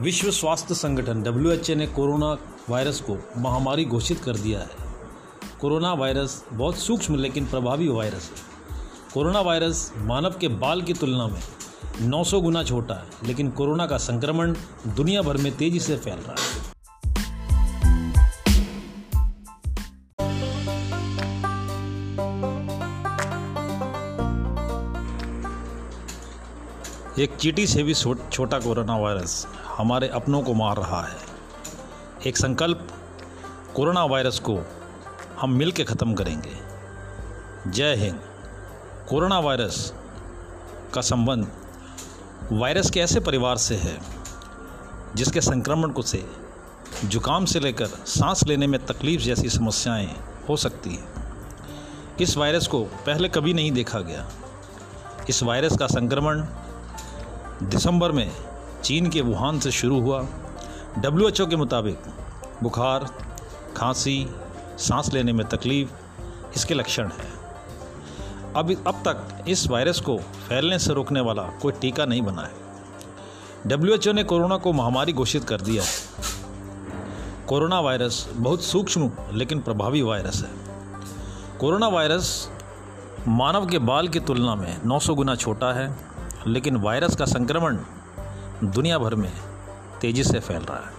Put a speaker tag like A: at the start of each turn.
A: विश्व स्वास्थ्य संगठन डब्ल्यू ने कोरोना वायरस को महामारी घोषित कर दिया है। कोरोना वायरस बहुत सूक्ष्म लेकिन प्रभावी वायरस है। कोरोना वायरस मानव के बाल की तुलना में 900 गुना छोटा है, लेकिन कोरोना का संक्रमण दुनिया भर में तेज़ी से फैल रहा है। एक चीटी से भी छोटा कोरोना वायरस हमारे अपनों को मार रहा है। एक संकल्प, कोरोना वायरस को हम मिल के ख़त्म करेंगे। जय हिंद। कोरोना वायरस का संबंध वायरस के ऐसे परिवार से है, जिसके संक्रमण को से जुकाम से लेकर सांस लेने में तकलीफ़ जैसी समस्याएँ हो सकती हैं। इस वायरस को पहले कभी नहीं देखा गया। इस वायरस का संक्रमण दिसंबर में चीन के वुहान से शुरू हुआ। डब्ल्यूएचओ के मुताबिक बुखार, खांसी, सांस लेने में तकलीफ़, इसके लक्षण हैं। अब अब तक इस वायरस को फैलने से रोकने वाला कोई टीका नहीं बना है। डब्ल्यूएचओ ने कोरोना को महामारी घोषित कर दिया है। कोरोना वायरस बहुत सूक्ष्म लेकिन प्रभावी वायरस है। कोरोना वायरस मानव के बाल की तुलना में 900 गुना छोटा है। लेकिन वायरस का संक्रमण दुनिया भर में तेज़ी से फैल रहा है।